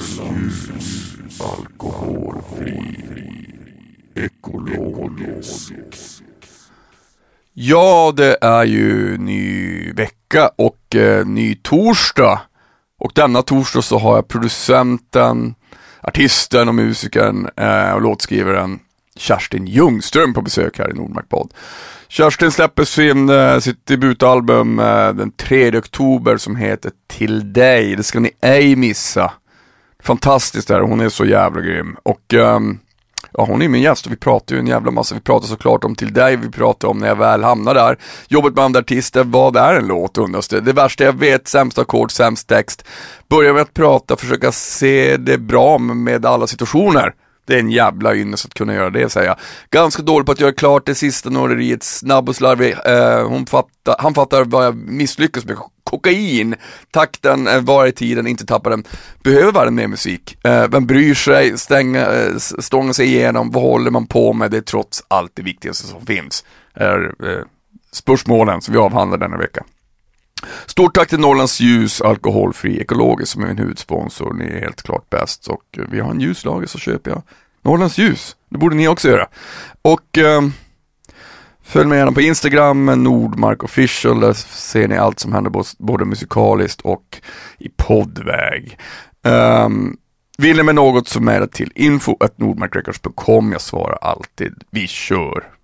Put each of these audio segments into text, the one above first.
Ljus, alkoholfri, ekologisk. Ja, det är ju ny vecka och eh, ny torsdag. Och denna torsdag så har jag producenten, artisten och musikern eh, och låtskrivaren Kerstin Ljungström på besök här i Nordmark podd. Kerstin släpper sin, eh, sitt debutalbum eh, den 3 oktober som heter Till dig. Det ska ni ej missa. Fantastiskt där, hon är så jävla grym. Och um, Ja, hon är min gäst och vi pratar ju en jävla massa. Vi pratar såklart om Till dig, vi pratar om när jag väl hamnar där. Jobbet med andra artister, vad är en låt undras det? Det värsta jag vet, sämsta ackord, sämst text. Börja med att prata, försöka se det bra med alla situationer. Det är en jävla ynnest att kunna göra det säger jag. Ganska dålig på att göra klart det sista nåleriet, snabb och slarvig. Eh, hon fattar, han fattar vad jag misslyckas med. Kokain, takten, eh, var i tiden, inte tappa den. Behöver världen mer musik? Eh, vem bryr sig? Stänga, eh, stånga sig igenom? Vad håller man på med? Det är trots allt det viktigaste som finns. Är, eh, spörsmålen som vi avhandlar denna vecka. Stort tack till Norrlands Ljus Alkoholfri Ekologisk som är min huvudsponsor. Ni är helt klart bäst och vi har en ljuslager så köper jag Norrlands Ljus. Det borde ni också göra. Och eh, följ mig gärna på Instagram, Nordmark official. Där ser ni allt som händer både musikaliskt och i poddväg. Um, vill ni med något så mejla till info nordmarkrecords.com. Jag svarar alltid. Vi kör!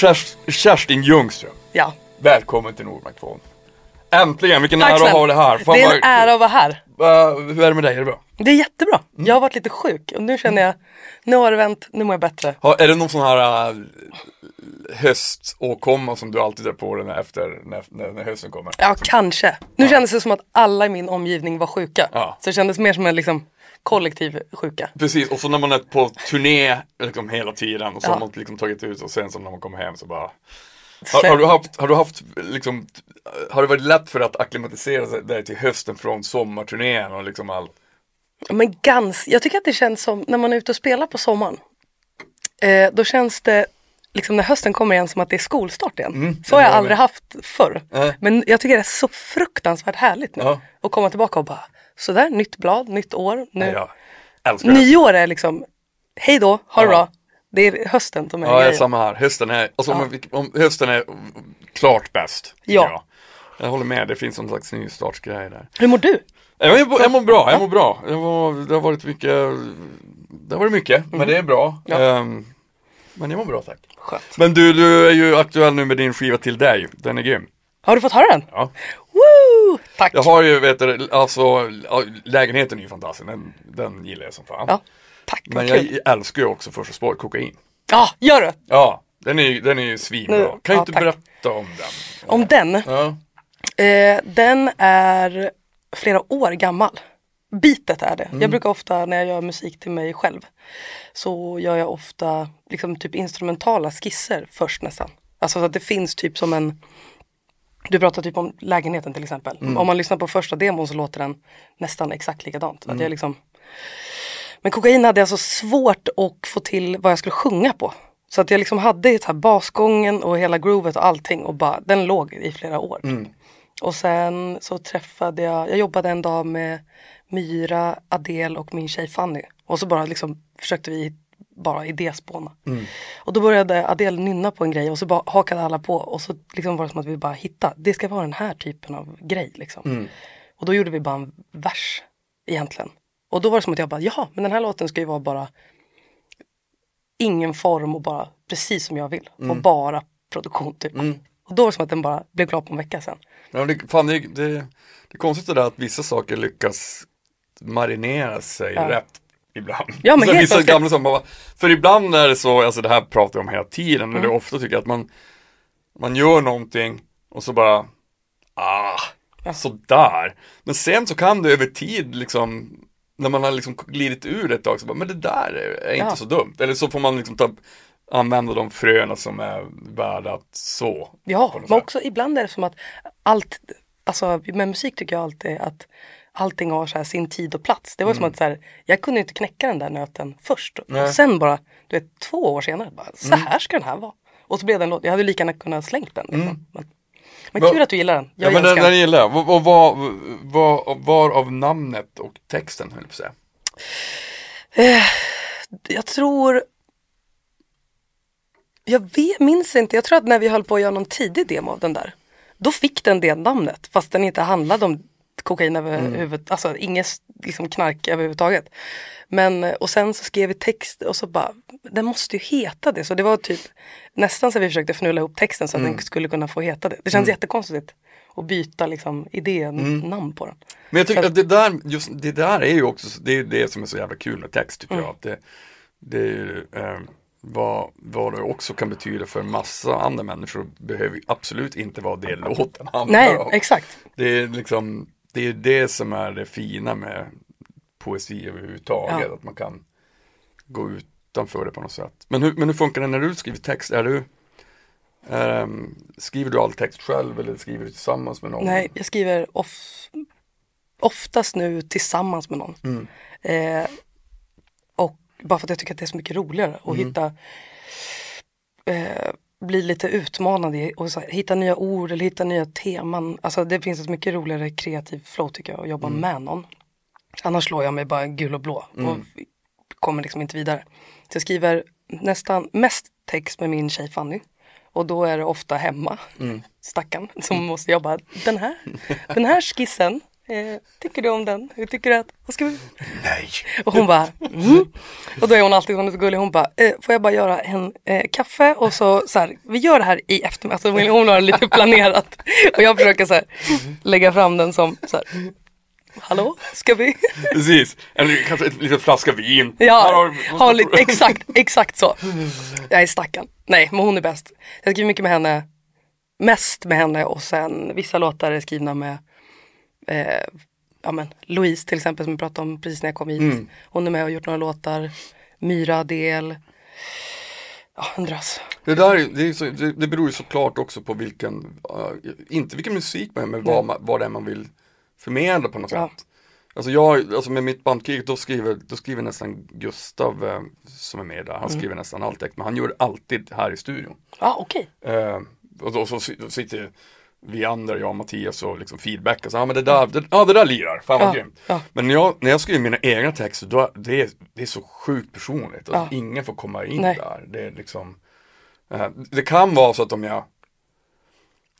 Kerst, Kerstin Ljungström. Ja. Välkommen till Nordmark 2. Äntligen, vilken Tack ära att ha dig här. Fan Det är vad- en ära att vara här. Uh, hur är det med dig? Är det bra? Det är jättebra. Mm. Jag har varit lite sjuk och nu känner jag, nu har det vänt, nu mår jag bättre. Ha, är det någon sån här uh, höståkomma som du alltid är på den efter när, när, när hösten kommer? Ja, kanske. Nu kändes det som att alla i min omgivning var sjuka. Ja. Så det kändes mer som en liksom, kollektiv sjuka. Precis, och så när man är på turné liksom hela tiden och så Ja. har man liksom tagit ut och sen så när man kommer hem så bara har, har, du haft, har du haft liksom, har det varit lätt för att acklimatisera dig till hösten från sommarturnén och liksom allt? Men gans, jag tycker att det känns som när man är ute och spelar på sommaren. Eh, då känns det, liksom när hösten kommer igen, som att det är skolstart igen. så har jag Mm, jag aldrig haft förr. Nej. Men jag tycker det är så fruktansvärt härligt nu. Ja. Att komma tillbaka och bara, sådär, nytt blad, nytt år. Nu. Det. Nyår är liksom, hej då, ha det Ja. bra. Det är hösten som är Ja, grejen. samma här. Hösten är, alltså, om, om, hösten är klart bäst. Ja. Jag. jag håller med, det finns någon slags nystartsgrej där. Hur mår du? Jag, jag, jag mår bra, jag mår bra. Jag var, det har varit mycket, det har varit mycket, men det är bra. Ja. Ehm, men jag mår bra tack. Skönt. Men du, du är ju aktuell nu med din skiva till dig. Den är grym. Har du fått höra den? Ja. Woo! Tack! Jag har ju, vet du, alltså ja, lägenheten är ju fantastisk. Den, den gillar jag som fan. Ja, tack, Men jag kul. älskar ju också första spåret, kokain. Ja, gör det! Ja, den är ju, den är ju svinbra. Kan ja, inte tack. berätta om den? Om den, Ja. eh, den är flera år gammal. Bitet är det. Mm. Jag brukar ofta när jag gör musik till mig själv så gör jag ofta liksom typ instrumentala skisser först nästan. Alltså så att det finns typ som en du pratar typ om lägenheten till exempel. Mm. Om man lyssnar på första demon så låter den nästan exakt likadant. Mm. Att jag liksom... Men kokain hade jag så svårt att få till vad jag skulle sjunga på. Så att jag liksom hade så här basgången och hela groovet och allting och bara, den låg i flera år. Och sen så träffade jag, jag jobbade en dag med Myra, Adele och min tjej Fanny. Och så bara liksom försökte vi bara idéspåna. Och då började Adele nynna på en grej och så bara hakade alla på och så liksom var det som att vi bara hittade, det ska vara den här typen av grej liksom. Och då gjorde vi bara en vers egentligen. Och då var det som att jag bara, ja men den här låten ska ju vara bara ingen form och bara precis som jag vill. Och bara produktion typ. Och då var det som att den bara blev klar på en vecka sen. Ja, det, fan, det, det, det är konstigt det där att vissa saker lyckas marinera sig Ja. rätt ibland. Ja, men så helt vissa gamla som bara, för ibland är det så, alltså det här pratar jag om hela tiden, men Mm. det är ofta tycker jag att man, man gör någonting och så bara, ah, Ja. sådär. Men sen så kan det över tid liksom, när man har liksom glidit ur ett tag så bara, men det där är, inte Ja. så dumt. Eller så får man liksom ta, använda de fröna som är värda att så. Ja, men sätt. också ibland är det som att allt, alltså med musik tycker jag alltid att allting har så sin tid och plats. Det var som att så här, jag kunde inte knäcka den där nöten först. Och sen bara, du vet två år senare, bara, så här ska den här vara. Och så blev den låt, jag hade lika gärna kunnat slängt den. Liksom. Men, men kul att du gillar den. Jag ja men den, den. gillar jag. Vad- vad- vad- var av namnet och texten höll jag på att säga. Jag tror Jag vet, minns inte, jag tror att när vi höll på att göra någon tidig demo av den där Då fick den det namnet fast den inte handlade om kokain överhuvud, alltså inget liksom knark överhuvudtaget. Men och sen så skrev vi text och så bara, den måste ju heta det. Så det var typ nästan så vi försökte fnulla ihop texten så att den skulle kunna få heta det. Det känns jättekonstigt att byta liksom idén, namn på den. Men jag tycker att det där, just det där är ju också, det är det som är så jävla kul med text tycker Mm. jag. Att det, det är ju, eh, vad, vad det också kan betyda för massa andra människor behöver ju absolut inte vara det låten handlar Nej, om. exakt. Det är liksom, det är det som är det fina med poesi överhuvudtaget. Ja. Att man kan gå utanför det på något sätt. Men hur, men hur funkar det när du skriver text? Är du, ehm, skriver du all text själv eller skriver du tillsammans med någon? Nej, jag skriver of, oftast nu tillsammans med någon. Mm. Eh, och bara för att jag tycker att det är så mycket roligare att Mm. hitta eh, bli lite utmanad i och här, hitta nya ord eller hitta nya teman. Alltså det finns ett mycket roligare kreativ flow tycker jag att jobba Mm. med någon. Annars slår jag mig bara gul och blå och kommer liksom inte vidare. Så jag skriver nästan mest text med min tjej Fanny. Och då är det ofta hemma, Mm. stackarn, som måste jobba. Den här, den här skissen, eh, tycker du om den? Hur tycker du att, vad ska vi? Nej! Och hon bara, mm. Och då är hon alltid så gullig. Hon bara, eh, får jag bara göra en eh, kaffe och så, så här, vi gör det här i eftermiddag. Alltså, hon- hon har lite planerat. Och jag försöker så här, lägga fram den som, så här, hallå, ska vi? Precis, eller kanske en liten flaska vin. Har Ja, du- ha lite, exakt, exakt så. Jag är stackarn. Nej, men hon är bäst. Jag skriver mycket med henne, mest med henne och sen vissa låtar är skrivna med eh, ja, men, Louise till exempel som vi pratade om precis när jag kom hit. Mm. Hon är med och gjort några låtar. Myra del. Ja, en drös. Det där är- det, är så, det, det beror ju såklart också på vilken, uh, inte vilken musik man men vad, man, vad det är man vill förmedla på något Ja. sätt. Alltså jag, alltså med mitt bandkrig, då skriver, då skriver nästan Gustav eh, som är med där, han Mm. skriver nästan allt text, men han gör det alltid här i studion. Ja, okej. Eh, och då, så, då sitter vi andra, jag och Mattias och liksom feedbackar, så ja men det där, det, ja, det där lirar, fan vad Ja, grymt. ja. Men när jag, när jag skriver mina egna texter, då, det, är, det är så sjukt personligt. Alltså, Ja. Ingen får komma in Nej. där. Det är liksom, eh, det kan vara så att om jag,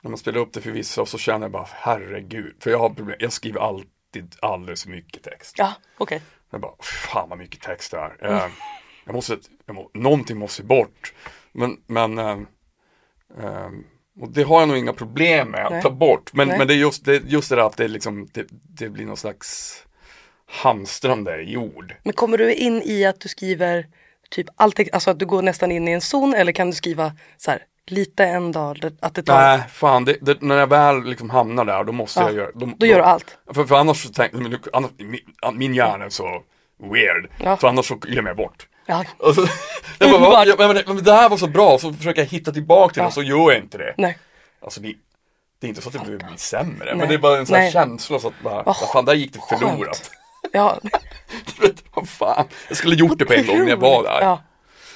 när man spelar upp det för vissa, så känner jag bara, herregud, för jag har problem, jag skriver alltid alldeles för mycket text. Ja, okej. Jag bara, fan vad mycket text det är. Eh, jag måste, jag må, någonting måste bort. Men, men eh, eh, och det har jag nog inga problem med att Nej. ta bort. Men, Nej. men det är just det, just det där att det, liksom, det, det blir någon slags hamstrande i ord. Men kommer du in i att du skriver typ allt, alltså att du går nästan in i en zon eller kan du skriva så här lite en dag, att det tar, Nej, fan, det, det, när jag väl liksom hamnar där, då måste Ja, jag göra då gör du allt. För, för annars så tänker min, min hjärna är så weird, Ja. så annars så glömmer jag bort. Ja, Och så, jag bara, ja, men, men det här var så bra, så försöker jag hitta tillbaka till det, Ja. så gör jag inte det. nej. Alltså det, det är inte så att det behöver bli sämre, Nej. men det är bara en sån här känsla så att bara, Vad vad fan, där gick det skönt. förlorat. Ja, Du vet, vad fan, jag skulle gjort det på en gång när jag var där. Ja.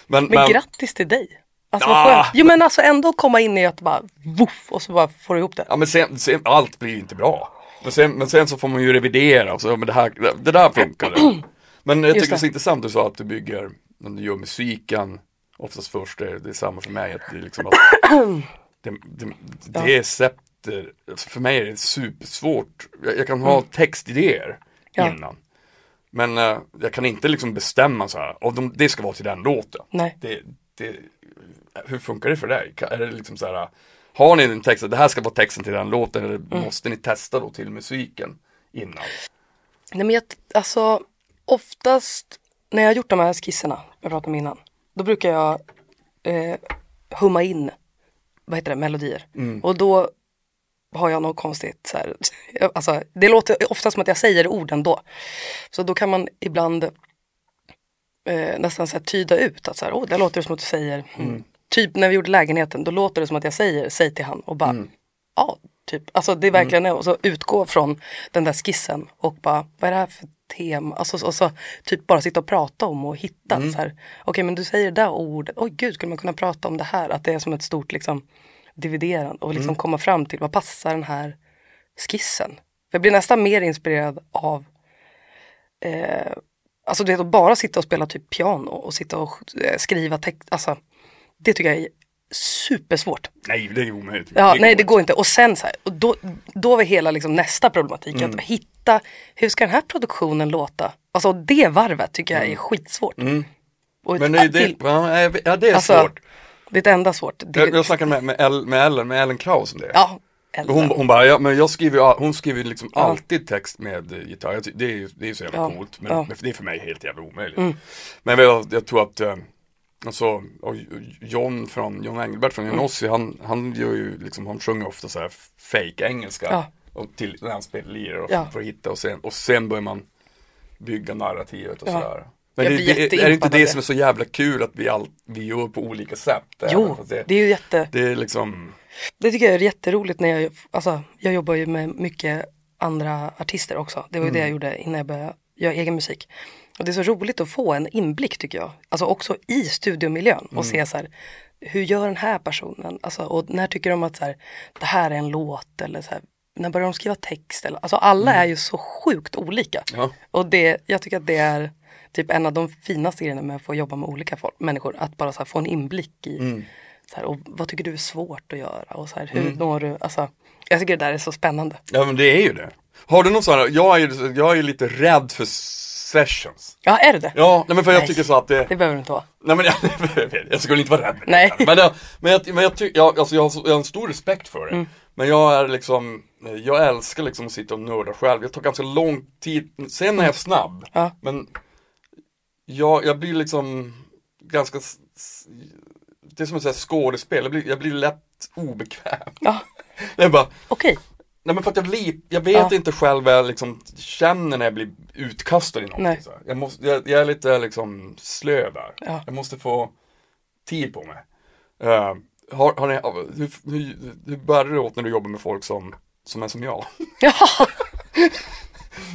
Men, Men grattis till dig. Alltså Ah. Jo men alltså ändå komma in i att bara voff och så bara får du ihop det. Ja men sen, sen allt blir ju inte bra. Men sen, men sen så får man ju revidera och så, men det här, det, det där funkade. Men jag tycker det är så det. intressant du sa att du bygger, när du gör musiken, oftast först, det, det är samma för mig, att det är liksom att det, det, det sätter, alltså för mig är det supersvårt, jag, jag kan ha textidéer Ja. innan. Men eh, jag kan inte liksom bestämma så här, och de, det ska vara till den låten. Nej. Det, det, hur funkar det för dig? Är det liksom så här, har ni en text, det här ska vara texten till den låten eller Mm. måste ni testa då till musiken innan? Nej men jag, alltså oftast när jag har gjort de här skisserna, jag pratade om innan, då brukar jag eh, humma in, vad heter det, melodier. Och då har jag något konstigt så här, alltså, det låter ofta som att jag säger orden då. Så då kan man ibland eh, nästan så här, tyda ut att så här, oh, det låter som att du säger, mm. typ när vi gjorde lägenheten, då låter det som att jag säger, säg till han. Och bara, ja, typ, alltså det är verkligen, och så utgå från den där skissen och bara, vad är det här för tema, alltså och så typ bara sitta och prata om och hitta här, okej men du säger det där ordet, oj gud skulle man kunna prata om det här, att det är som ett stort liksom dividerande och liksom komma fram till vad passar den här skissen. Jag blir nästan mer inspirerad av eh, Alltså du vet att bara sitta och spela typ piano och sitta och eh, skriva text, alltså det tycker jag är supersvårt. Nej, det är omöjligt. Ja, nej det går inte. Och sen så här, och då, då var hela liksom nästa problematik att hitta, hur ska den här produktionen låta? Alltså det varvet tycker jag är skitsvårt. Och Men det det, till- ja, det är alltså, svårt. Det är det enda svårt. Det, Jag, jag snackade med, med, El, med Ellen, med Ellen Kraus om det. ja, Hon, hon bara, ja, men jag skriver, hon skriver liksom Ja. alltid text med eh, gitarr. Det är ju det är så jävla Ja. coolt. Men, Ja. Mm. det är för mig helt jävla omöjligt. Men jag, jag tror att, eh, alltså, och John från, John Engelbert från Mm. Genossi, han, han gör ju liksom, han sjunger ofta så här fake engelska. Ja. Och till, när han spelar lirare och Ja. för att hitta och sen, och sen börjar man bygga narrativet och Ja. sådär. Men det, det, är det inte det det. som är så jävla kul att vi, all, vi gör på olika sätt? Jo, det, det är ju jätte, det är liksom, det tycker jag är jätteroligt när jag, alltså jag jobbar ju med mycket andra artister också. Det var ju det jag gjorde innan jag började göra egen musik. Och det är så roligt att få en inblick tycker jag. Alltså också i studiomiljön och se så här, hur gör den här personen? Alltså, och när tycker de att så här, det här är en låt eller så här, när börjar de skriva text? Eller, alltså alla är ju så sjukt olika. Ja. Och det, jag tycker att det är typ en av de finaste grejerna med att få jobba med olika folk, människor. Att bara här, få en inblick i så här, och vad tycker du är svårt att göra och så här, hur når du, alltså jag tycker det där är så spännande. Ja men det är ju det. Har du någon sån här, jag är, jag är lite rädd för sessions. Ja, är det det? Ja, nej men för jag Nej. tycker så att det, Det behöver du inte vara. nej men jag, jag skulle inte vara rädd. Nej. Men, jag, men, jag, men jag, ty, jag, alltså jag, har, jag har en stor respekt för det. Mm. Men jag är liksom, jag älskar liksom att sitta och nörda själv. Jag tar ganska lång tid, sen är jag snabb. Ja. Men jag, jag blir liksom ganska, det är som att säga skådespel, jag blir, jag blir lätt obekväm. Ja, Det är bara, okej. Nej men för att jag jag vet Ja. inte själv vad jag liksom känner när jag blir utkastad i någonting. Nej. Så. Jag, måste, jag, jag är lite liksom slö där. Ja. Jag måste få tid på mig. Eh, har, har ni, hur, hur, hur bär det åt när du jobbar med folk som, som är som jag? Ja,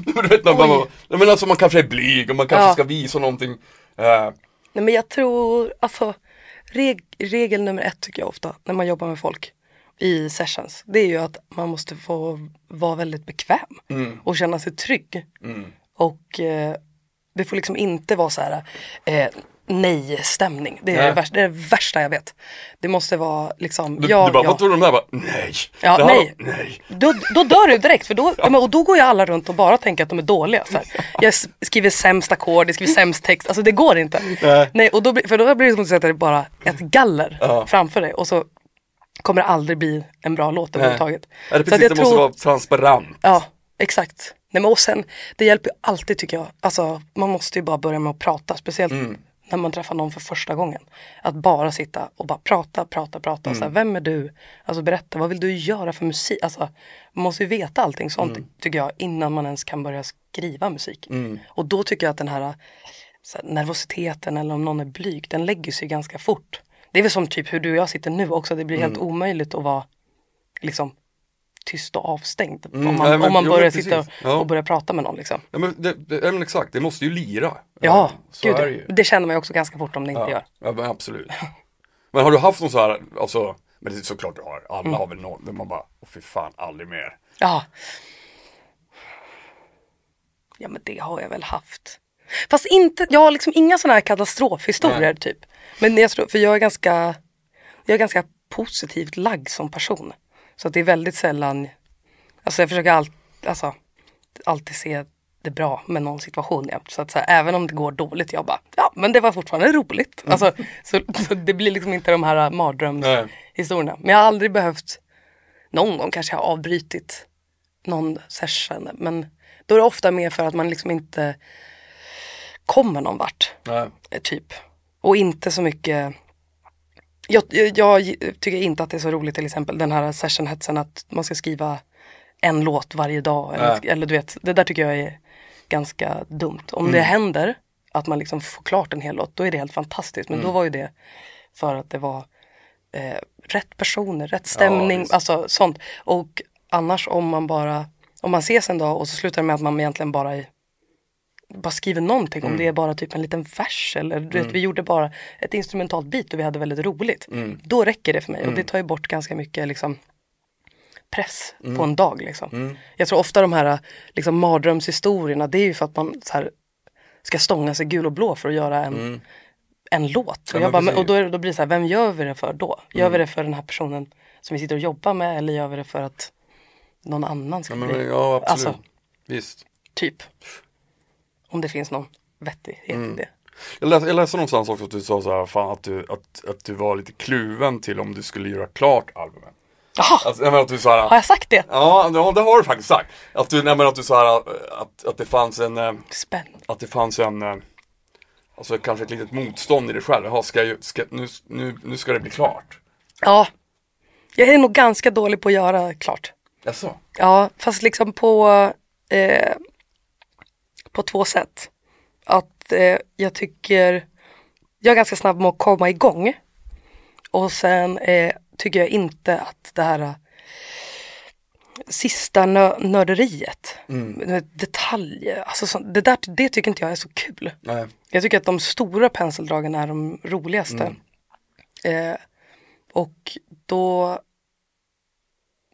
du vet, när man, jag menar, alltså, man kanske är blyg och man kanske Ja. ska visa någonting. Eh, nej men jag tror, alltså reg, regel nummer ett tycker jag ofta när man jobbar med folk i sessions. Det är ju att man måste få vara väldigt bekväm och känna sig trygg. Och eh, det får liksom inte vara så här eh, nej-stämning. Det är Nej. det, värsta, det är det värsta jag vet. Det måste vara liksom, du, ja, du bara, ja. vad tror du om det här? Bara, nej. Ja, det nej. Var, nej. Då, då dör du direkt för då, ja. och då går ju alla runt och bara tänker att de är dåliga. Så här. Jag skriver sämst ackord, jag skriver sämst text, alltså det går inte. Nej. och då, för då blir det som att sätta bara ett galler Ja. framför dig och så kommer aldrig bli en bra låt överhuvudtaget. Ja, det, precis, det måste tror- vara transparent. Ja, exakt. Nej, men och sen, det hjälper ju alltid tycker jag. Alltså, man måste ju bara börja med att prata, speciellt Mm. när man träffar någon för första gången. Att bara sitta och bara prata, prata, prata. Mm. Så här, vem är du? Alltså berätta, vad vill du göra för musik? Alltså, man måste ju veta allting sånt Mm. tycker jag innan man ens kan börja skriva musik. Och då tycker jag att den här, här nervositeten eller om någon är blyg, den lägger sig ganska fort. Det är väl som typ hur du och jag sitter nu också, det blir helt Mm. omöjligt att vara liksom tyst och avstängd. Mm, om man, nej, men- om man börjar sitta och. Ja. och börja prata med någon liksom. Ja, men, det, det, ja, men exakt, det måste ju lira. Ja, så gud, det det känner man ju också ganska fort om det inte Ja, gör. ja men absolut. Men har du haft någon så här, alltså, men det är såklart du har, alla Mm. har väl någon, där man bara, åh fy fan, aldrig mer. Ja. Ja men det har jag väl haft. Fast inte, jag har liksom inga sådana här katastrofhistorier Nej. typ. Men jag tror, för jag är ganska, jag är ganska positivt lagd som person. Så att det är väldigt sällan, alltså jag försöker all, alltså, alltid se det bra med någon situation jämt. Så att så här, även om det går dåligt, jag bara, ja men det var fortfarande roligt. Alltså, så, så det blir liksom inte de här mardrömshistorierna. Men jag har aldrig behövt, någon gång kanske jag har avbrytit någon session. Men då är det ofta mer för att man liksom inte kommer någon vart. Nej. Typ. Och inte så mycket jag, jag, jag tycker inte att det är så roligt till exempel den här sessionhetsen att man ska skriva en låt varje dag. Eller, eller du vet, det där tycker jag är ganska dumt. Om Mm. det händer att man liksom får klart en hel låt, då är det helt fantastiskt. Men Mm. då var ju det för att det var eh, rätt personer, rätt stämning, visst. alltså sånt. Och annars om man bara, om man ses en dag och så slutar det med att man egentligen bara är bara skriver någonting, Mm. om det är bara typ en liten vers eller du vet, vi gjorde bara ett instrumentalt beat och vi hade väldigt roligt. Mm. Då räcker det för mig och det tar ju bort ganska mycket liksom press Mm. på en dag liksom. Jag tror ofta de här liksom mardrömshistorierna det är ju för att man här, ska stånga sig gul och blå för att göra en, en låt. Och, Mm. Ja, bara, och då, då blir det så här, vem gör vi det för då? Gör Mm. vi det för den här personen som vi sitter och jobbar med eller gör vi det för att någon annan ska Ja, men, bli, ja absolut. Alltså. Visst. typ. Om det finns någon vettighet Mm. i det. Jag läste, jag läste någonstans också att du sa så här, fan att du, att, att du var lite kluven till om du skulle göra klart albumet. Jaha, Alltså, jag menar att du sa har jag sagt det? Ja, det har du faktiskt sagt. Att du, nej, men att du sa att, att det fanns en, eh, Spännande. att det fanns en, eh, alltså kanske ett litet motstånd i dig själv. Jaha, ska jag, ska, nu, nu, nu ska det bli klart. Ja, jag är nog ganska dålig på att göra klart. Jaså? Ja, fast liksom på, eh, på två sätt. Att eh, jag tycker, jag är ganska snabb med att komma igång. Och sen eh, tycker jag inte att det här eh, sista nö- nörderiet, med detaljer, alltså så, det, där, det tycker inte jag är så kul. Nej. Jag tycker att de stora penseldragen är de roligaste. Eh, och då,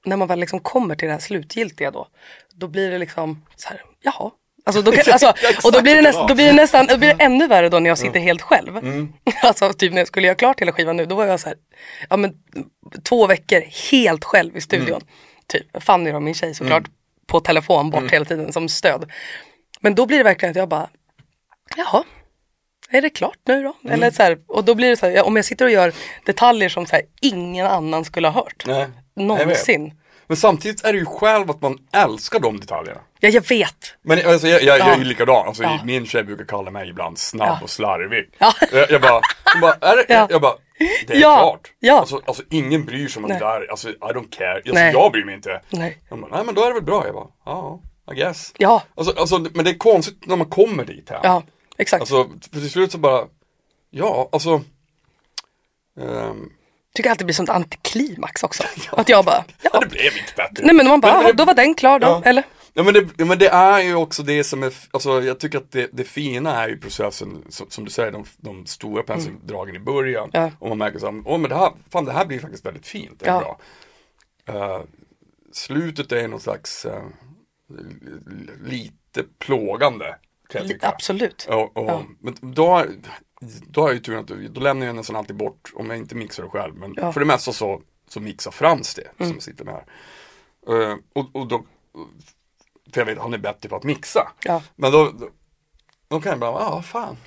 när man väl liksom kommer till det här slutgiltiga då, då blir det liksom så här, jaha. Alltså, då kan, alltså, och då blir, det näst, då blir det nästan då blir det ännu värre då när jag sitter helt själv. Alltså typ när jag skulle göra klart hela skivan nu, då var jag så här, ja men två veckor helt själv i studion. Typ, Fanny då, min tjej såklart, på telefon bort hela tiden som stöd. Men då blir det verkligen att jag bara, jaha, är det klart nu då? Mm. Eller så här, och då blir det så här, om jag sitter och gör detaljer som så här, ingen annan skulle ha hört. Nej. Någonsin. Men samtidigt är det ju själv att man älskar de detaljerna. Ja, jag vet. Men alltså, jag, jag, jag är ju likadan, alltså, Ja. min tjej brukar kalla mig ibland snabb Ja. och slarvig. Ja. Jag, jag bara, bara, är det, Ja. jag bara, det är Ja. klart. Ja. Alltså, alltså ingen bryr sig om Nej. det där, alltså I don't care. Alltså, Nej. jag bryr mig inte. Nej. Jag bara, nej men då är det väl bra. Jag bara, ja, I guess. Ja, Alltså, alltså, men det är konstigt när man kommer dit här. ja, exakt. Alltså, för till slut så bara, ja, alltså. ehm, tycker alltid det blir sånt antiklimax också. Att jag bara, ja, ja. det blev inte bättre. Nej men man bara, Men- "Jaha, då var den klar då, Ja. eller? Ja men, det, ja men det är ju också det som är, alltså jag tycker att det, det fina är ju processen, som, som du säger, de, de stora penseldragen i början. Ja. Och man märker så här, åh men det här, fan det här blir faktiskt väldigt fint, det är Ja. bra. Eh, slutet är någon slags l- lite plågande. Absolut. Och, och, Ja. Men då, då har jag ju turen att då lämnar jag nästan alltid bort, om jag inte mixar det själv, men Ja. Mm. för det mesta så, så mixar Frans det, som sitter med här. Eh, och, och då, för jag vet, han är bättre på att mixa. Ja. Men då, då, då kan jag bara, ja fan,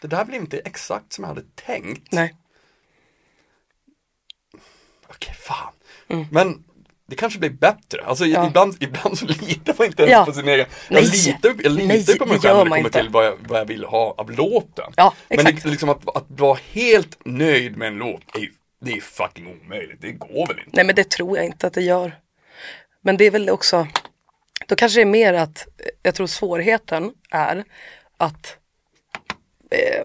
det där blev inte exakt som jag hade tänkt. Nej. Okej, fan. Men det kanske blir bättre. Alltså. Ja. ibland, ibland så litar man inte ens Ja. på sin egen. Jag Nej. litar, jag litar Nej, på mig själv när det kommer inte. till vad jag, vad jag vill ha av låten. Ja, Men det, liksom att, att vara helt nöjd med en låt, är, ju- det är fucking omöjligt. Det går väl inte? Nej men det tror jag inte att det gör. Men det är väl också, då kanske det är mer att, jag tror svårigheten är att eh,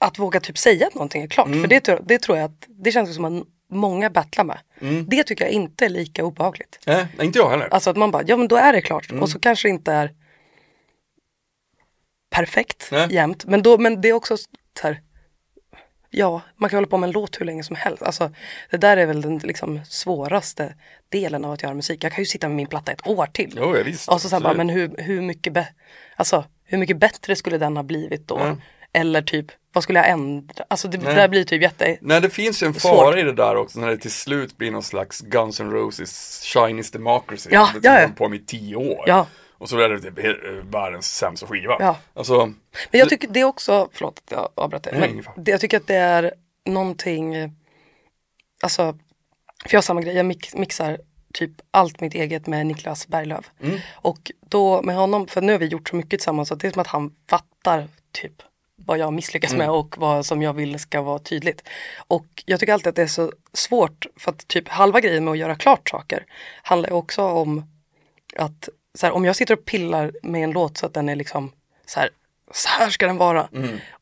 att våga typ säga att någonting är klart. Mm. För det, tror- det tror jag att, det känns som att många battlar med. Mm. Det tycker jag inte är lika obehagligt. Nej, nej, inte jag heller. Alltså att man bara, ja men då är det klart. Mm. Och så kanske det inte är perfekt Nej. jämt. Men, då, men det är också så här, ja man kan hålla på med en låt hur länge som helst. Alltså det där är väl den liksom svåraste delen av att göra musik. Jag kan ju sitta med min platta ett år till. Jo, ja, visst. och så sen bara, absolut. men hur, hur, mycket alltså, hur mycket bättre skulle den ha blivit då? Mm. Eller typ, vad skulle jag ändra? Alltså det, det där blir typ jätte... Nej, det finns ju en Svårt. fara i det där också när det till slut blir någon slags Guns N' Roses Chinese Democracy. Ja, det som ja, ja. håller på med i tio år. Ja. Och så är det typ världens sämsta skiva. Ja. Alltså, Men jag tycker det är också, förlåt att jag avbröt dig. Men det, jag tycker att det är någonting, alltså, för jag har samma grej, jag mix, mixar typ allt mitt eget med Niklas Berglöf. Mm. Och då med honom, för nu har vi gjort så mycket tillsammans så det är som att han fattar typ vad jag misslyckas med och vad som jag vill ska vara tydligt. Och jag tycker alltid att det är så svårt för att typ halva grejen med att göra klart saker handlar också om att så här, om jag sitter och pillar med en låt så att den är liksom så här, så här ska den vara.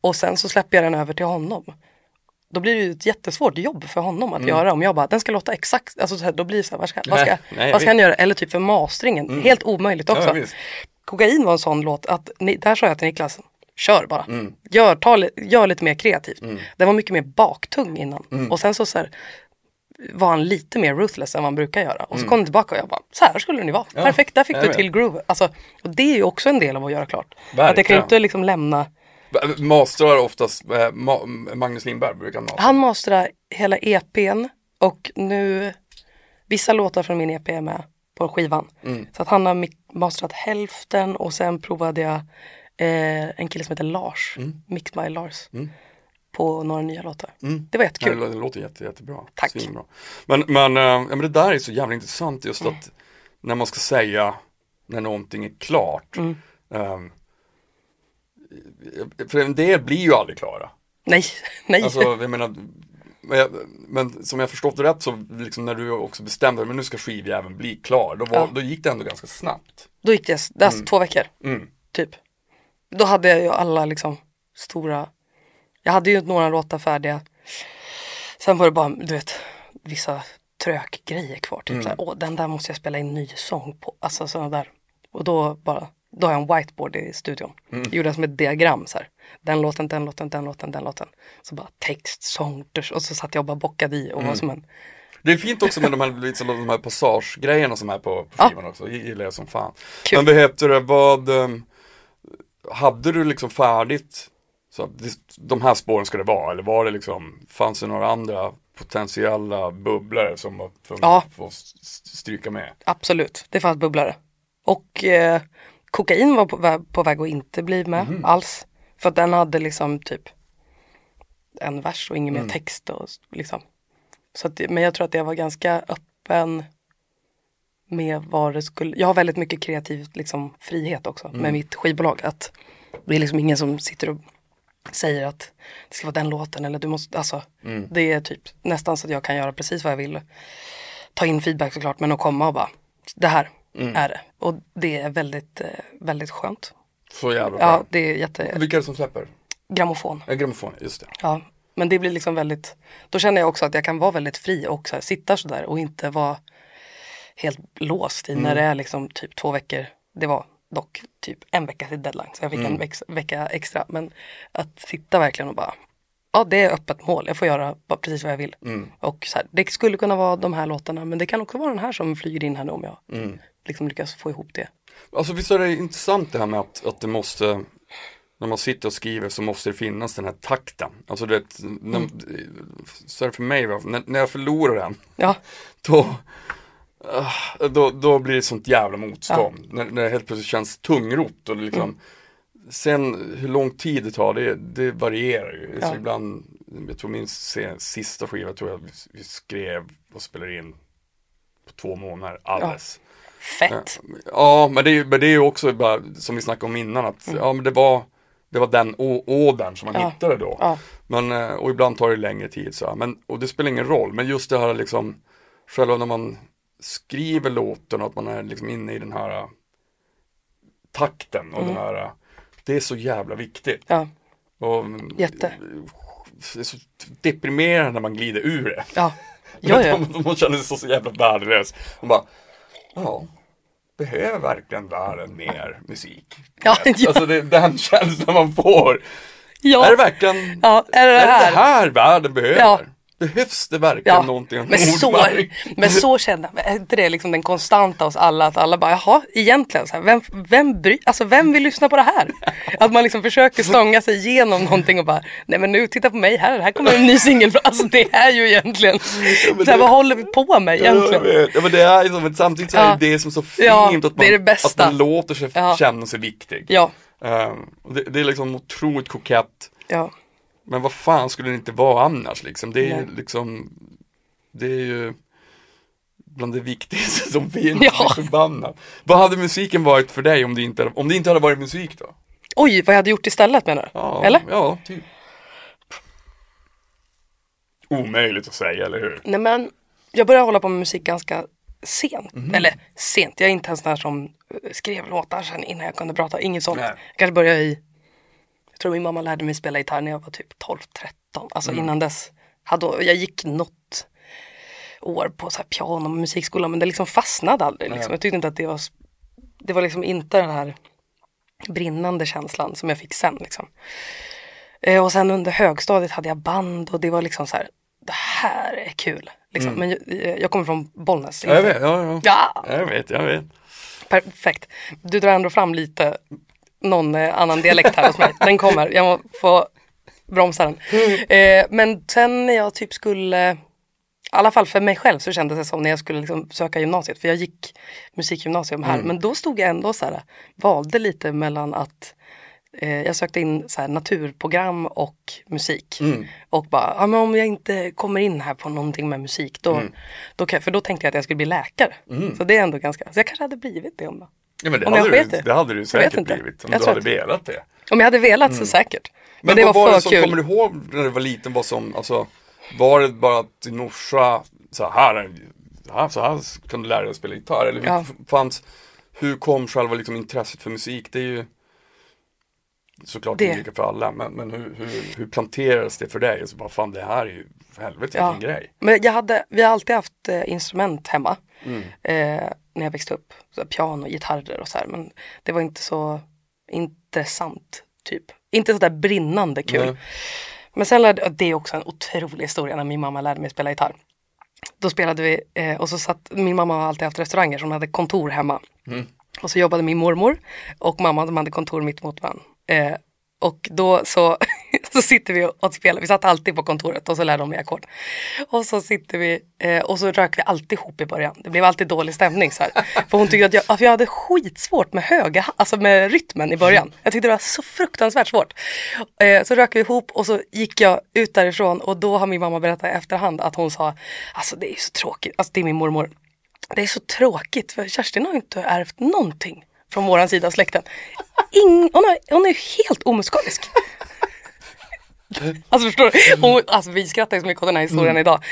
Och sen så släpper jag den över till honom. Då blir det ju ett jättesvårt jobb för honom att göra. Om jag bara, den ska låta exakt, alltså så här, då blir det så här, vad ska, vad ska, Nej, vad ska han göra? Eller typ för mastringen, helt omöjligt också. Ja. Kokain var en sån låt att, där sa jag till Niklas, kör bara. Mm. Gör, ta, gör lite mer kreativt. Den var mycket mer baktung innan. Mm. Och sen så, så här, var han lite mer ruthless än vad han brukar göra. Och så Mm. kom han tillbaka och jag bara, så här skulle den ju vara. Perfekt, där fick du till groove. Alltså, och det är ju också en del av att göra klart. Att jag kan Verkligen. ju inte liksom lämna Mastrar oftast, eh, Ma- Magnus Lindberg brukar mastra. Han masterar hela EPn och nu vissa låtar från min EP är med på skivan. Mm. Så att han har masterat hälften och sen provade jag eh, en kille som heter Lars, Mm. Mix by Lars, på några nya låtar. Det var Nej, jättekul. det låter jätte, jättebra. Tack. Svinbra. Men, men, eh, ja, men det där är så jävla intressant just att när man ska säga när någonting är klart. Mm. ehm, för en del blir ju aldrig klara. Nej, nej. Alltså, jag menar, men, som jag förstått det rätt så liksom när du också bestämde men nu ska skivjäveln bli klar, då, var, Ja. då gick det ändå ganska snabbt. Då gick det, alltså, två veckor, Mm. typ. Då hade jag ju alla liksom stora, jag hade ju några låtar färdiga. Sen var det bara, du vet, vissa trökgrejer kvar. Typ såhär, åh den där måste jag spela in ny sång på. Alltså sådana där. Och då bara, då har jag en whiteboard i studion. Gjorde jag som ett diagram så här. Den låten, den låten, den låten, den låten. Så bara text, sång, dusch. och så satt jag och bara bockade i och var som en, Det är fint också med de här, liksom, de här passagegrejerna som är på, på Ja. skivan också, det gillar jag som fan. Kul. Men vad heter det, vad, ehm, hade du liksom färdigt, så att det, de här spåren ska det vara, eller var det liksom, fanns det några andra potentiella bubblare som var tvungna Ja. att stryka med? absolut, det fanns bubblare. Och eh, kokain var på, på väg att inte bli med alls. För att den hade liksom typ en vers och ingen mer text. Och, liksom. så att, men jag tror att jag var ganska öppen med vad det skulle, jag har väldigt mycket kreativ liksom, frihet också med mitt skivbolag. Att det är liksom ingen som sitter och säger att det ska vara den låten eller du måste, alltså det är typ nästan så att jag kan göra precis vad jag vill. Ta in feedback såklart men att komma och bara, det här är det. Och det är väldigt, eh, väldigt skönt. Så jävla Ja, bra. det är jätte, Vilka är det som släpper? grammofon. Ja, grammofon, just det. Ja, men det blir liksom väldigt, då känner jag också att jag kan vara väldigt fri och så här, sitta sådär och inte vara helt låst i när det är liksom typ två veckor. Det var dock typ en vecka till deadline så jag fick en vex- vecka extra. Men att sitta verkligen och bara, ja det är öppet mål, jag får göra precis vad jag vill. Och så här, det skulle kunna vara de här låtarna men det kan också vara den här som flyger in här nu om jag liksom lyckas få ihop det. Alltså visst är det intressant det här med att, att det måste när man sitter och skriver så måste det finnas den här takten. Alltså det, när, så är det för mig, när, när jag förlorar den, Ja, då, då, då blir det sånt jävla motstånd. När, när det helt plötsligt känns tungrot och liksom Sen hur lång tid det tar, det, det varierar ju. Så Ja. ibland, jag tror min sista skiva tror jag vi, skrev och spelade in på två månader, alldeles. fett. Ja, men det, är men det är ju också bara, som vi snackade om innan, att ja, men det var, det var den ådern som man Mm. Ja. hittade då. Ja. Men, eh, och ibland tar det längre tid så här. Men, och det spelar ingen roll, men just det här liksom, själva när man skriver låten och att man är liksom inne i den här eh, takten och den här, eh, det är så jävla viktigt. Ja, Och, Jätte. Det är så deprimerande när man glider ur det. ja. Ja, ja. Man, man känner sig så jävla värdelös. Man bara, ja, behöver verkligen världen mer musik? Ja, ja. Alltså det är den känslan man får. ja. Är det verkligen, Ja, är det är det här? det här världen behöver? Ja. Behövs det verkligen Ja, någonting? men så, men så kände jag, är inte det liksom den konstanta hos alla? Att alla bara, jaha, egentligen, så här, vem, vem, bry, alltså, vem vill lyssna på det här? Att man liksom försöker stånga sig igenom någonting och bara, nej men nu titta på mig här, här kommer en ny singel. Alltså det är ju egentligen, så här, vad håller vi på med Ja, egentligen? Ja, men det är ju så, men samtidigt så är Ja. det som så fint Ja, att, man, det är det bästa. att man låter sig Ja. känna sig viktig. Ja, och det, det är liksom otroligt kokett. ja, Men vad fan skulle det inte vara annars liksom? Det är ju liksom Det är ju Bland det viktigaste som finns, Ja. förbannat. Vad hade musiken varit för dig om det inte, om det inte hade varit musik då? Oj, vad jag hade gjort istället menar du? Ja, Eller? Ja, typ. Omöjligt att säga, eller hur? Nej men, jag började hålla på med musik ganska sent. Mhm. Eller sent, jag är inte en sån där som skrev låtar sen innan jag kunde prata. Inget sånt. Nej. Jag kanske började i, jag tror min mamma lärde mig spela gitarr när jag var typ 12-13. Alltså Mm. innan dess, hade, jag gick något år på så här piano och musikskola men det liksom fastnade aldrig. Liksom. Jag tyckte inte att det var, det var liksom inte den här brinnande känslan som jag fick sen. Liksom. Eh, och sen under högstadiet hade jag band och det var liksom så här, det här är kul. Liksom. Men jag, jag kommer från Bollnäs. Mm. Jag vet, ja, ja. Ja, Jag vet, jag vet. perfekt. Du drar ändå fram lite någon eh, annan dialekt här hos mig. Den kommer, jag må få bromsa den. Eh, men sen när jag typ skulle, i alla fall för mig själv så kändes det som när jag skulle liksom söka gymnasiet. För jag gick musikgymnasium här. Men då stod jag ändå så här, valde lite mellan att eh, jag sökte in så här, naturprogram och musik. Och bara, ja, men om jag inte kommer in här på någonting med musik då, då kan, för då tänkte jag att jag skulle bli läkare. Så det är ändå ganska, så jag kanske hade blivit det om då. Ja, men det, Om jag hade sket du, det hade du säkert blivit om Jag du hade velat det. Om jag hade velat så säkert. Men, det vad var, det för som, kul. Kommer du ihåg när du var liten vad som, alltså, var det bara att din morsa, så här, så här, så här kan du lära dig att spela gitarr? Eller hur Ja. fanns, hur kom själva liksom intresset för musik? Det är ju såklart Det. olika för alla, men, men hur, hur, hur planterades det för dig? Så bara, fan det här är ju för helvete Ja. vilken grej. Men jag hade, vi har alltid haft eh, instrument hemma. Mm. Eh, när jag växte upp. Så piano, gitarrer och så här. Men det var inte så intressant typ. Inte så där brinnande kul. Nej. Men sen lärde, det är också en otrolig historia när min mamma lärde mig spela gitarr. Då spelade vi eh, och så satt, min mamma har alltid haft restauranger hon hade kontor hemma. Och så jobbade min mormor och mamma de hade kontor mitt emot varandra. Eh, och då så, så sitter vi och spelar, vi satt alltid på kontoret och så lärde de mig ackord. Och så sitter vi eh, och så rök vi alltid ihop i början. Det blev alltid dålig stämning så här. För hon tyckte att jag, för jag hade skitsvårt med höga, alltså med rytmen i början. Jag tyckte det var så fruktansvärt svårt. Eh, så rök vi ihop och så gick jag ut därifrån och då har min mamma berättat i efterhand att hon sa, alltså det är så tråkigt, alltså det är min mormor. Det är så tråkigt för Kerstin har inte ärvt någonting från våran sida av släkten. Ing, hon, har, hon är helt omusikalisk. Alltså förstår du? Hon, alltså vi skrattar ju så mycket åt den här historien idag.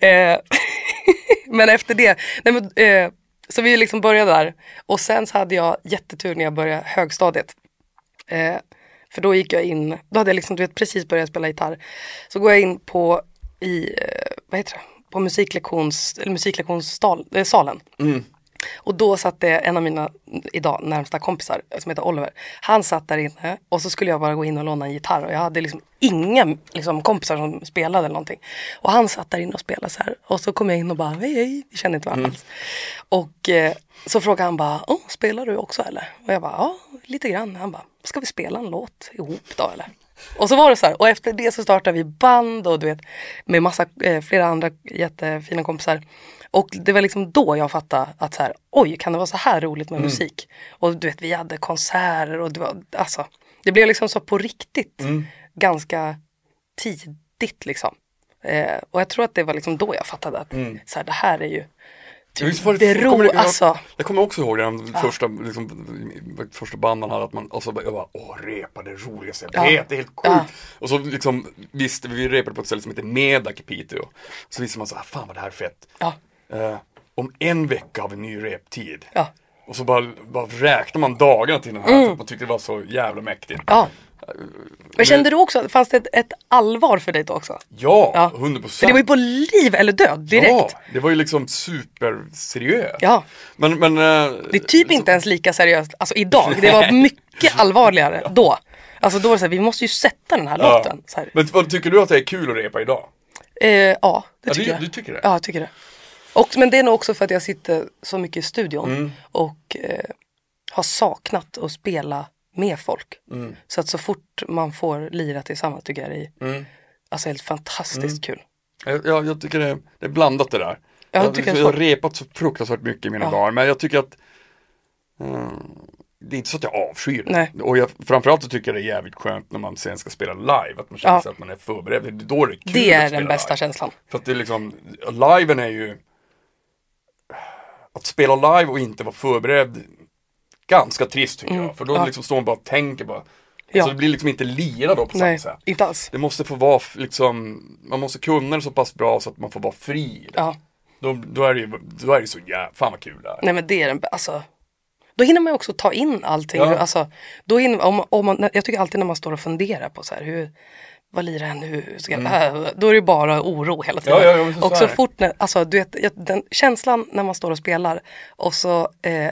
Eh, men efter det, nej men, eh, så vi liksom började där. Och sen så hade jag jättetur när jag började högstadiet. Eh, för då gick jag in, då hade jag liksom du vet, precis börjat spela gitarr. Så går jag in på, i, eh, vad heter det, på musiklektions, eller musiklektionssalen. Och då satt det en av mina idag närmsta kompisar som heter Oliver. Han satt där inne och så skulle jag bara gå in och låna en gitarr och jag hade liksom inga liksom, kompisar som spelade eller någonting. Och han satt där inne och spelade så här. Och så kom jag in och bara hej hej, vi kände inte varandra alls. Och eh, så frågade han bara, Åh, spelar du också eller? Och jag bara, ja lite grann. Han bara, ska vi spela en låt ihop då eller? Och så var det så här. Och efter det så startade vi band och du vet med massa, eh, flera andra jättefina kompisar. Och det var liksom då jag fattade att så här, oj kan det vara så här roligt med musik? Och du vet vi hade konserter och det var, alltså, det blev liksom så på riktigt ganska tidigt liksom. Eh, och jag tror att det var liksom då jag fattade att så här, det här är ju Ja, visst var det jag kommer- ro, jag- alltså. Jag kommer också ihåg den första, liksom, första banden hade att man, alltså, jag bara, åh repa det det roligaste jag Ja. vet, det är helt sjukt. Ja. Och så liksom, visste vi, vi repade på ett ställe som heter Medak i Piteå. Så visste man så här, fan vad det här är fett. Ja, Eh, om en vecka har vi ny reptid. ja, Och så bara, bara räknar man dagarna till den här Mm. för att man tyckte det var så jävla mäktigt. ja. Men kände du också, fanns det ett, ett allvar för dig då också? Ja, Ja. 100 För procent. det var ju på liv eller död direkt. Ja, det var ju liksom superseriöst. Ja. Men, men eh, Det är typ inte ens lika seriöst, alltså idag. Det var mycket allvarligare då. Alltså då var det så här, vi måste ju sätta den här Ja. låten. Så här. Men vad tycker du att det är kul att repa idag? Eh, ja, det Ja, tycker du- jag. du tycker det? Ja, jag tycker det. Och, men det är nog också för att jag sitter så mycket i studion Mm. och eh, har saknat att spela med folk. Mm. Så att så fort man får lira tillsammans tycker jag det är Mm. alltså helt fantastiskt kul. Jag, jag, jag tycker det, det är blandat det där. jag jag, det är jag har repat så fruktansvärt mycket i mina Ja. dagar, men jag tycker att eh, det är inte så att jag avskyr det. Nej. Och jag, framförallt så tycker jag det är jävligt skönt när man sen ska spela live, att man känner Ja. sig att man är förberedd. Det är då det är kul Det är den bästa live. känslan. För att det är liksom, liven är ju Att spela live och inte vara förberedd ganska trist tycker jag. För då ja. liksom står man bara och tänker bara. Ja. Så det blir liksom inte lira då på Nej, samma sätt. inte alls. Det måste få vara liksom, man måste kunna det så pass bra så att man får vara fri. Ja. Då, då är det ju, då är det så jävla, fan vad kul det är. Nej men det är den alltså. Då hinner man också ta in allting. Ja. Alltså, då hinner, om, om man, jag tycker alltid när man står och funderar på så här, hur, vad lirar han nu? Ska, äh, då är det bara oro hela tiden. Mm. Ja, ja, så och så det. fort, när, alltså, du vet, jag- den känslan när man står och spelar och så eh,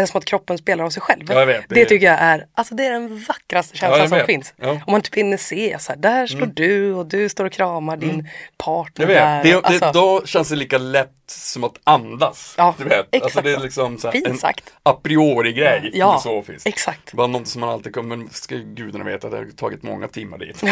det som att kroppen spelar av sig själv. Ja, vet, det det tycker jag är, alltså det är den vackraste känslan som finns. Mm. Om man typ hinner se så här, där står du och du står och kramar din partner Jag vet, där. det, det, Alltså, då känns det lika lätt som att andas. Ja, du vet. Alltså exakt det är liksom så en a priori grej Ja, filosofiskt. exakt. Bara något som man alltid kommer, ska gudarna veta att det har tagit många timmar dit.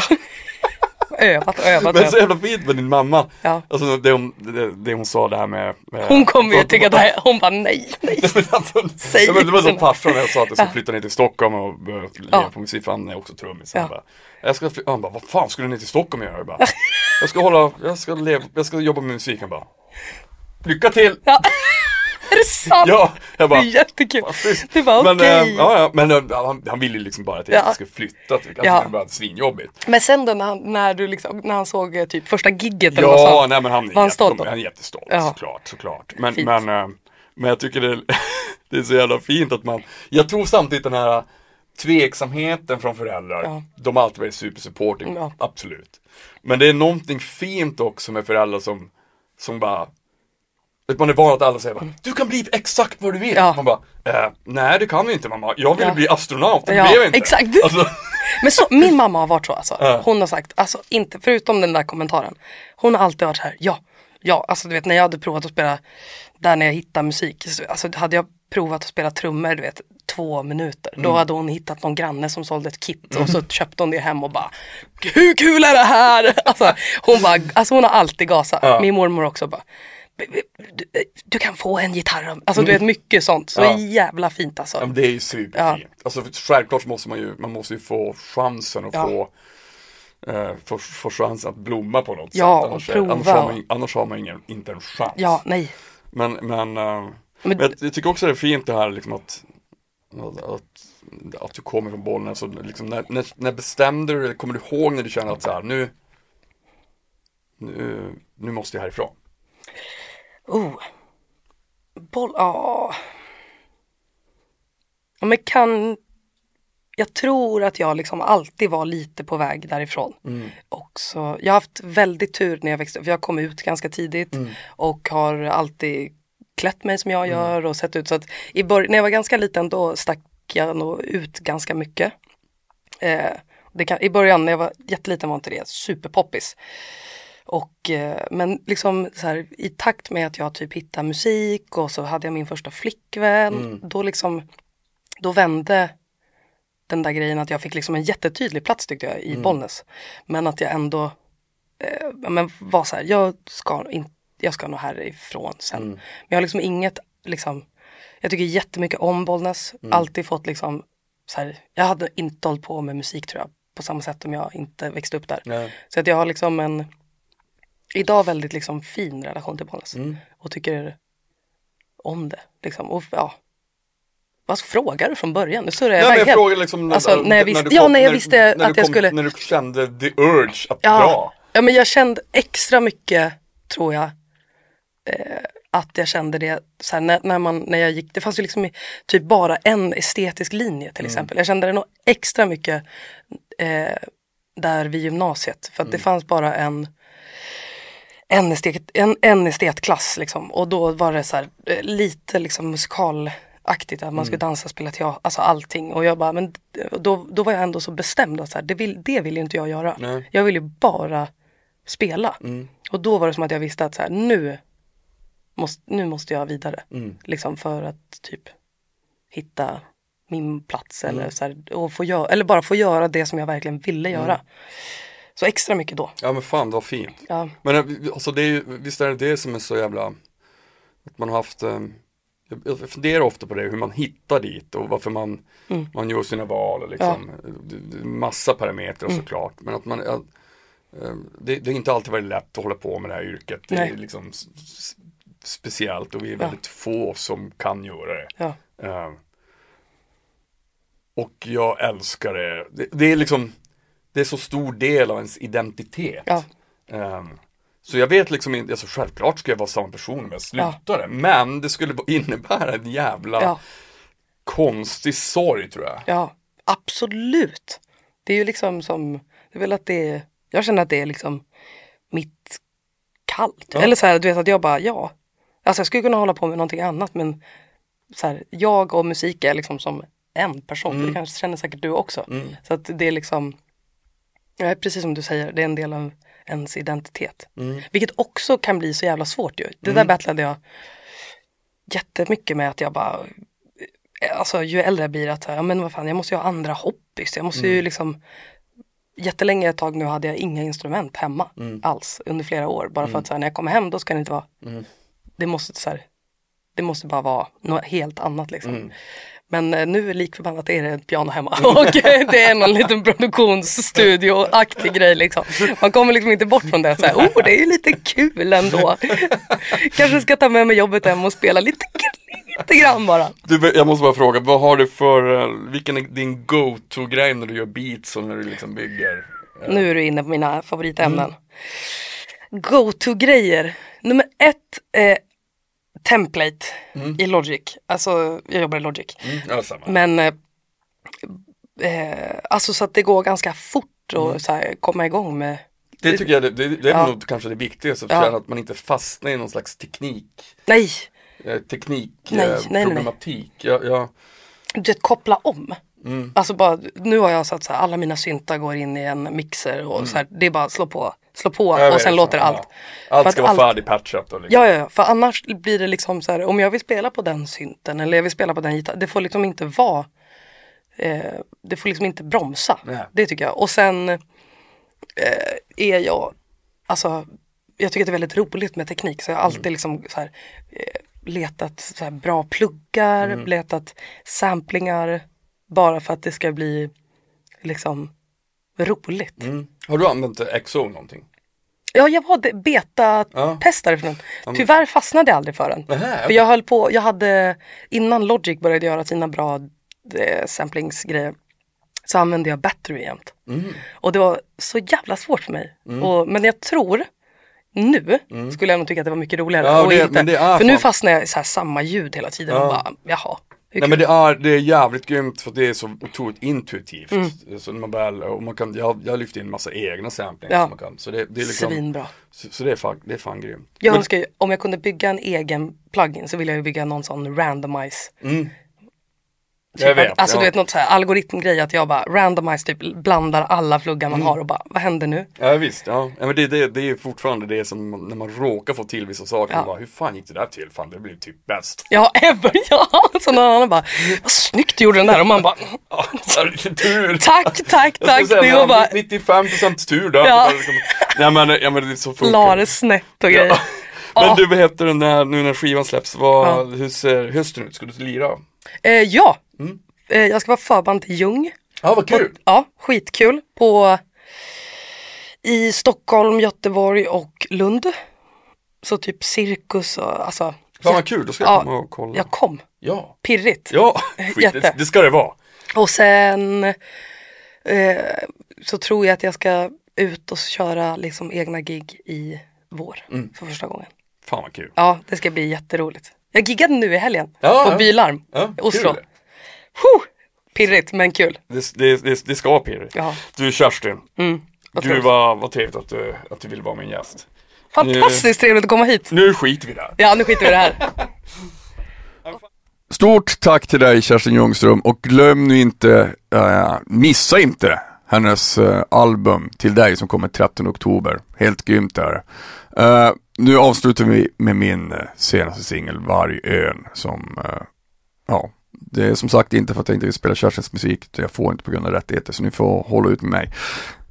Övat och övat. Men så jävla fint med din mamma. Ja. Alltså det hon, det, det hon sa det här med, med Hon kommer ju tycka det här, hon bara nej, nej. Säg men det var som inte. farsan när jag sa att jag skulle flytta ner till Stockholm och börja Ja. på musik, för han är också trummis. Ja. Han bara, jag ska fly- han bara, vad fan skulle du ner till Stockholm göra? Jag bara, jag ska hålla, jag ska leva, jag ska jobba med musik. Han bara, lycka till! Ja. Är det sant? Ja, jag Det bara, är jättekul. Du bara men, okej. eh, ja, ja, men eh, han, han ville ju liksom bara att jag Ja. skulle flytta. Till, alltså, Ja. Det var svinjobbigt. Men sen då när han, när du liksom, när han såg eh, typ första gigget eller vad Ja, han? nej men han Var han stolt han är jättestolt Ja. såklart, såklart. Men, Fint. men, eh, men jag tycker det, det är så jävla fint att man, jag tror samtidigt den här tveksamheten från föräldrar, Ja. de har alltid varit supersupporting, Ja. absolut. Men det är någonting fint också med föräldrar som, som bara Man är van att alla säger bara, du kan bli exakt vad du vill. Mm. Ja. Man bara, eh, nej det kan vi inte mamma. Jag ville Ja. bli astronaut, det Ja, blev jag inte. exakt. Alltså, Men så, min mamma har varit så alltså. Hon har sagt, alltså inte, förutom den där kommentaren. Hon har alltid varit så här, ja, ja, alltså du vet när jag hade provat att spela, där när jag hittade musik, så, alltså hade jag provat att spela trummor, du vet, två minuter. Då hade hon hittat någon granne som sålde ett kit och så köpte hon det hem och bara, hur kul är det här? Alltså hon, bara, alltså, hon har alltid gasat. Ja. Min mormor också bara, du, du kan få en gitarr. av-" Alltså du vet mycket sånt. Så Ja. jävla fint alltså. Ja, det är ju superfint. Alltså, för självklart måste man ju, man måste ju få chansen att Ja. få, eh, få, få chansen att blomma på något Ja, sätt. och Annars, är- prova annars har och- man, annars har man ingen, inte en chans. Ja, nej. Men, men, eh, Men- jag, jag tycker också det är fint det här liksom att, att, att, du kommer från bollen. Alltså, liksom, när, när, när bestämde du dig, kommer du ihåg när du känner att så här, nu, nu, nu måste jag härifrån? Oh. Boll, ja. Ja, Men kan, jag tror att jag liksom alltid var lite på väg därifrån. Också, jag har haft väldigt tur när jag växte upp, för jag kom ut ganska tidigt och har alltid klätt mig som jag gör och sett ut så att i bör- när jag var ganska liten då stack jag nog ut ganska mycket. Eh, det kan, I början när jag var jätteliten var inte det superpoppis. Och, eh, men liksom så här, i takt med att jag typ hittade musik och så hade jag min första flickvän. Då liksom, då vände den där grejen att jag fick liksom en jättetydlig plats tyckte jag i Bollnäs. Men att jag ändå eh, men var så här, jag ska, in, jag ska nog härifrån sen. Men jag har liksom inget, liksom, jag tycker jättemycket om Bollnäs. Alltid fått liksom, så här, jag hade inte hållit på med musik tror jag. På samma sätt om jag inte växte upp där. Nej. Så att jag har liksom en idag väldigt liksom fin relation till Bollnäs. Mm. Och tycker om det. Liksom. Och, ja. Vad frågar du från början? Nu surrar jag Ja, iväg jag helt. frågar liksom Alltså, när jag visste- ja, kom- när jag visste när att du jag kom- skulle- När du kände the urge att Ja. dra. ja, men jag kände extra mycket, tror jag, eh, att jag kände det så här, när, när, man, när jag gick, det fanns ju liksom typ bara en estetisk linje till exempel. Jag kände det nog extra mycket eh, där vid gymnasiet. För att det fanns bara en en, estet, en, en estetklass liksom. Och då var det så här, eh, lite liksom musikalaktigt. Att man skulle dansa, spela teater, alltså allting. Och jag bara, men då, då var jag ändå så bestämd att så här, det, vill, det vill ju inte jag göra. Nej. Jag vill ju bara spela. Och då var det som att jag visste att så här, nu, måste, nu måste jag vidare. Liksom för att typ hitta min plats eller, så här, och få göra, eller bara få göra det som jag verkligen ville göra. Så extra mycket då. Ja men fan vad fint. Ja. Men eh, alltså det är ju, visst är det det som är så jävla, att man har haft, eh, jag jag funderar ofta på det, hur man hittar dit och varför man, Mm. man gör sina val och liksom, det, det är massa parametrar Mm. såklart. Men att man, ja, eh, det, det har inte alltid varit lätt att hålla på med det här yrket. Det är Nej. liksom s- s- speciellt och vi är väldigt få som kan göra det. Ja. Eh, Och jag älskar det. det. Det är liksom, det är så stor del av ens identitet. Ja. Ehm, så jag vet liksom inte, alltså självklart ska jag vara samma person om jag slutade. Men det skulle innebära en jävla Ja. konstig sorg tror jag. Ja, absolut. Det är ju liksom som, det är väl att det är, jag känner att det är liksom mitt kallt. Ja. Eller så här, du vet att jag bara, ja. Alltså jag skulle kunna hålla på med någonting annat men så här, jag och musik är liksom som en person. Mm. Det kanske känner säkert du också. Så att det är liksom, ja, precis som du säger, det är en del av ens identitet. Mm. Vilket också kan bli så jävla svårt ju. Det där battlade jag jättemycket med att jag bara Alltså ju äldre jag blir att ja, men vad fan jag måste ju ha andra hobbys. Jag måste ju liksom Jättelänge ett tag nu hade jag inga instrument hemma alls under flera år. Bara för att så här, när jag kommer hem då ska det inte vara Det måste så här, Det måste bara vara något helt annat liksom. Men eh, nu lik förbannat är det ett piano hemma och eh, det är någon liten produktionsstudio-aktig grej liksom. Man kommer liksom inte bort från det. Så här, oh, det är ju lite kul ändå. Kanske ska ta med mig jobbet hem och spela lite, lite grann bara. Du, jag måste bara fråga, vad har du för, eh, vilken är din go-to-grej när du gör beats och när du liksom bygger? Nu är du inne på mina favoritämnen. Go-to-grejer. Nummer ett, eh, template i Logic. Alltså, jag jobbar i Logic. Mm. Men eh, eh, alltså så att det går ganska fort och så här, komma igång med Det tycker jag, det, det, det är Ja. nog kanske det viktigaste, för Ja. att man inte fastnar i någon slags teknik, Nej, eh, teknik, Nej, eh, nej, nej, nej. problematik. Jag, jag, du vet koppla om. Mm. Alltså bara, nu har jag satt så här, alla mina syntar går in i en mixer och så här, det är bara slå på, slå på Mm. och sen låter ja. allt. För Allt ska vara färdigpatchat och liksom. Ja, ja, ja, för annars blir det liksom så här, om jag vill spela på den synten eller jag vill spela på den gitarren, det får liksom inte vara, eh, det får liksom inte bromsa. Nej. Det tycker jag. Och sen eh, är jag, alltså, jag tycker att det är väldigt roligt med teknik så jag har Mm. alltid liksom så här, eh, letat så här bra pluggar, Mm. letat samplingar bara för att det ska bli liksom roligt. Mm. Har du använt XO någonting? Ja, jag var beta-testare för den. Tyvärr fastnade jag aldrig för den. Nähä, För jag höll på, jag hade, innan Logic började göra sina bra eh, samplingsgrejer så använde jag battery jämt. Mm. Och det var så jävla svårt för mig. Och, men jag tror nu skulle jag nog tycka att det var mycket roligare. Mm. Ja, och det- inte, det är för nu fan- fastnar jag i så här samma ljud hela tiden och Ja. bara, jaha. Nej men det är, det är jävligt grymt för det är så otroligt intuitivt. Mm. Så man väl, och man kan, jag, jag har lyft in massa egna samplingar Ja. som man kan. Så det, det är liksom, Svinbra. så, så det är fan, det är fan grymt. Jag Men- önskar ju, om jag kunde bygga en egen plugin så vill jag ju bygga någon sån randomize. Mm. Typ Jag vet, att, alltså ja. du vet något så här algoritmgrej att jag bara randomize typ blandar alla pluggar Mm. man har och bara vad händer nu? Ja visst, ja. ja men det, det, det är fortfarande det som när man råkar få till vissa saker. Ja. Man bara, hur fan gick det där till? Fan det blev typ bäst. Ja, ever, ja! Så någon annan bara, vad snyggt du gjorde den där och man bara, tur! tack, tack, tack. säga, Det var bara, 95% tur där. Ja. Nej men, ja, men det är så funkar la det. snett och grejer. Men du, vad heter den där, nu när skivan släpps, vad, hur ser hösten ut? Ska du lira? Eh, ja, Mm. eh, jag ska vara förband till Ljung. Ja, vad kul! Ja, skitkul. På, I Stockholm, Göteborg och Lund. Så typ cirkus och alltså. Fan vad kul, då ska jag Ja, komma och kolla. Jag kom, Ja, pirrigt. ja, skit, det, det ska det vara. Och sen eh, så tror jag att jag ska ut och köra liksom egna gig i vår Mm. för första gången. Fan vad kul. Ja, det ska bli jätteroligt. Jag giggade nu i helgen Ja, på ja. Bylarm, Ja, Oslo. Huh! Pirrigt men kul. Det, det, det, det ska vara pirrigt. Ja. Du Kerstin, Mm, vad du var, vad trevligt att du, att du ville vara min gäst. Fantastiskt trevligt att komma hit. Nu skiter vi där. Ja, nu skiter vi i det här. Stort tack till dig Kerstin Ljungström och glöm nu inte, äh, missa inte hennes äh, album till dig som kommer 13 oktober. Helt grymt där. Uh, nu avslutar vi med min eh, senaste singel Vargön som, eh, ja, det är som sagt inte för att jag inte vill spela Kerstins musik, utan jag får inte på grund av rättigheter, så ni får hålla ut med mig.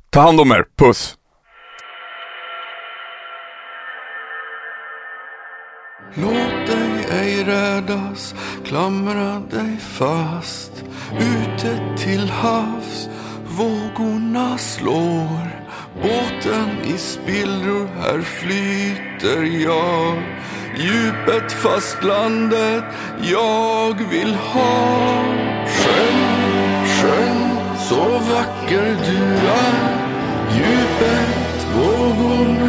Ta hand om er, puss! Låt dig ej rädas, klamra dig fast Ute till havs, vågorna slår Båten i spillror, här flyter jag. Djupet, fastlandet, jag vill ha. Sjön, sjön, så vacker du är. Djupet, vågorna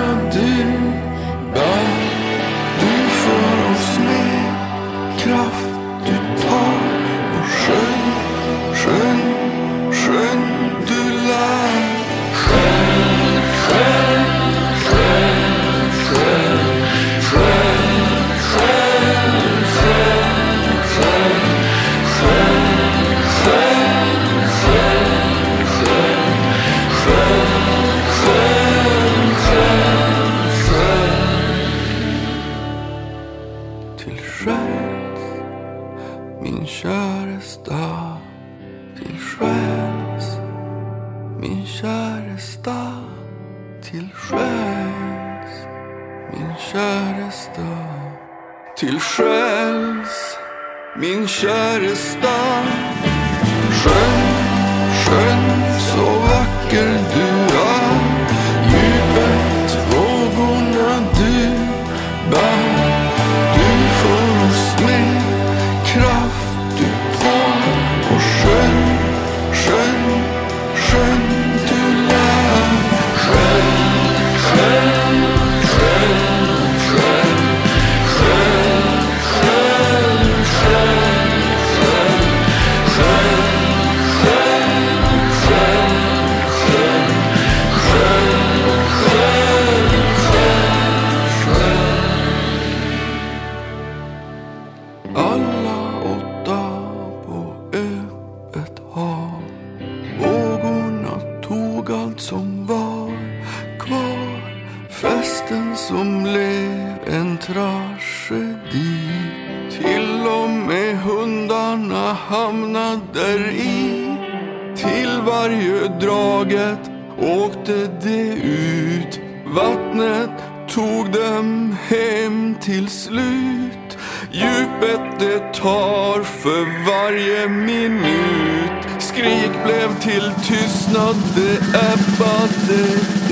min käre stad. Skön, skön, så vacker du är. good.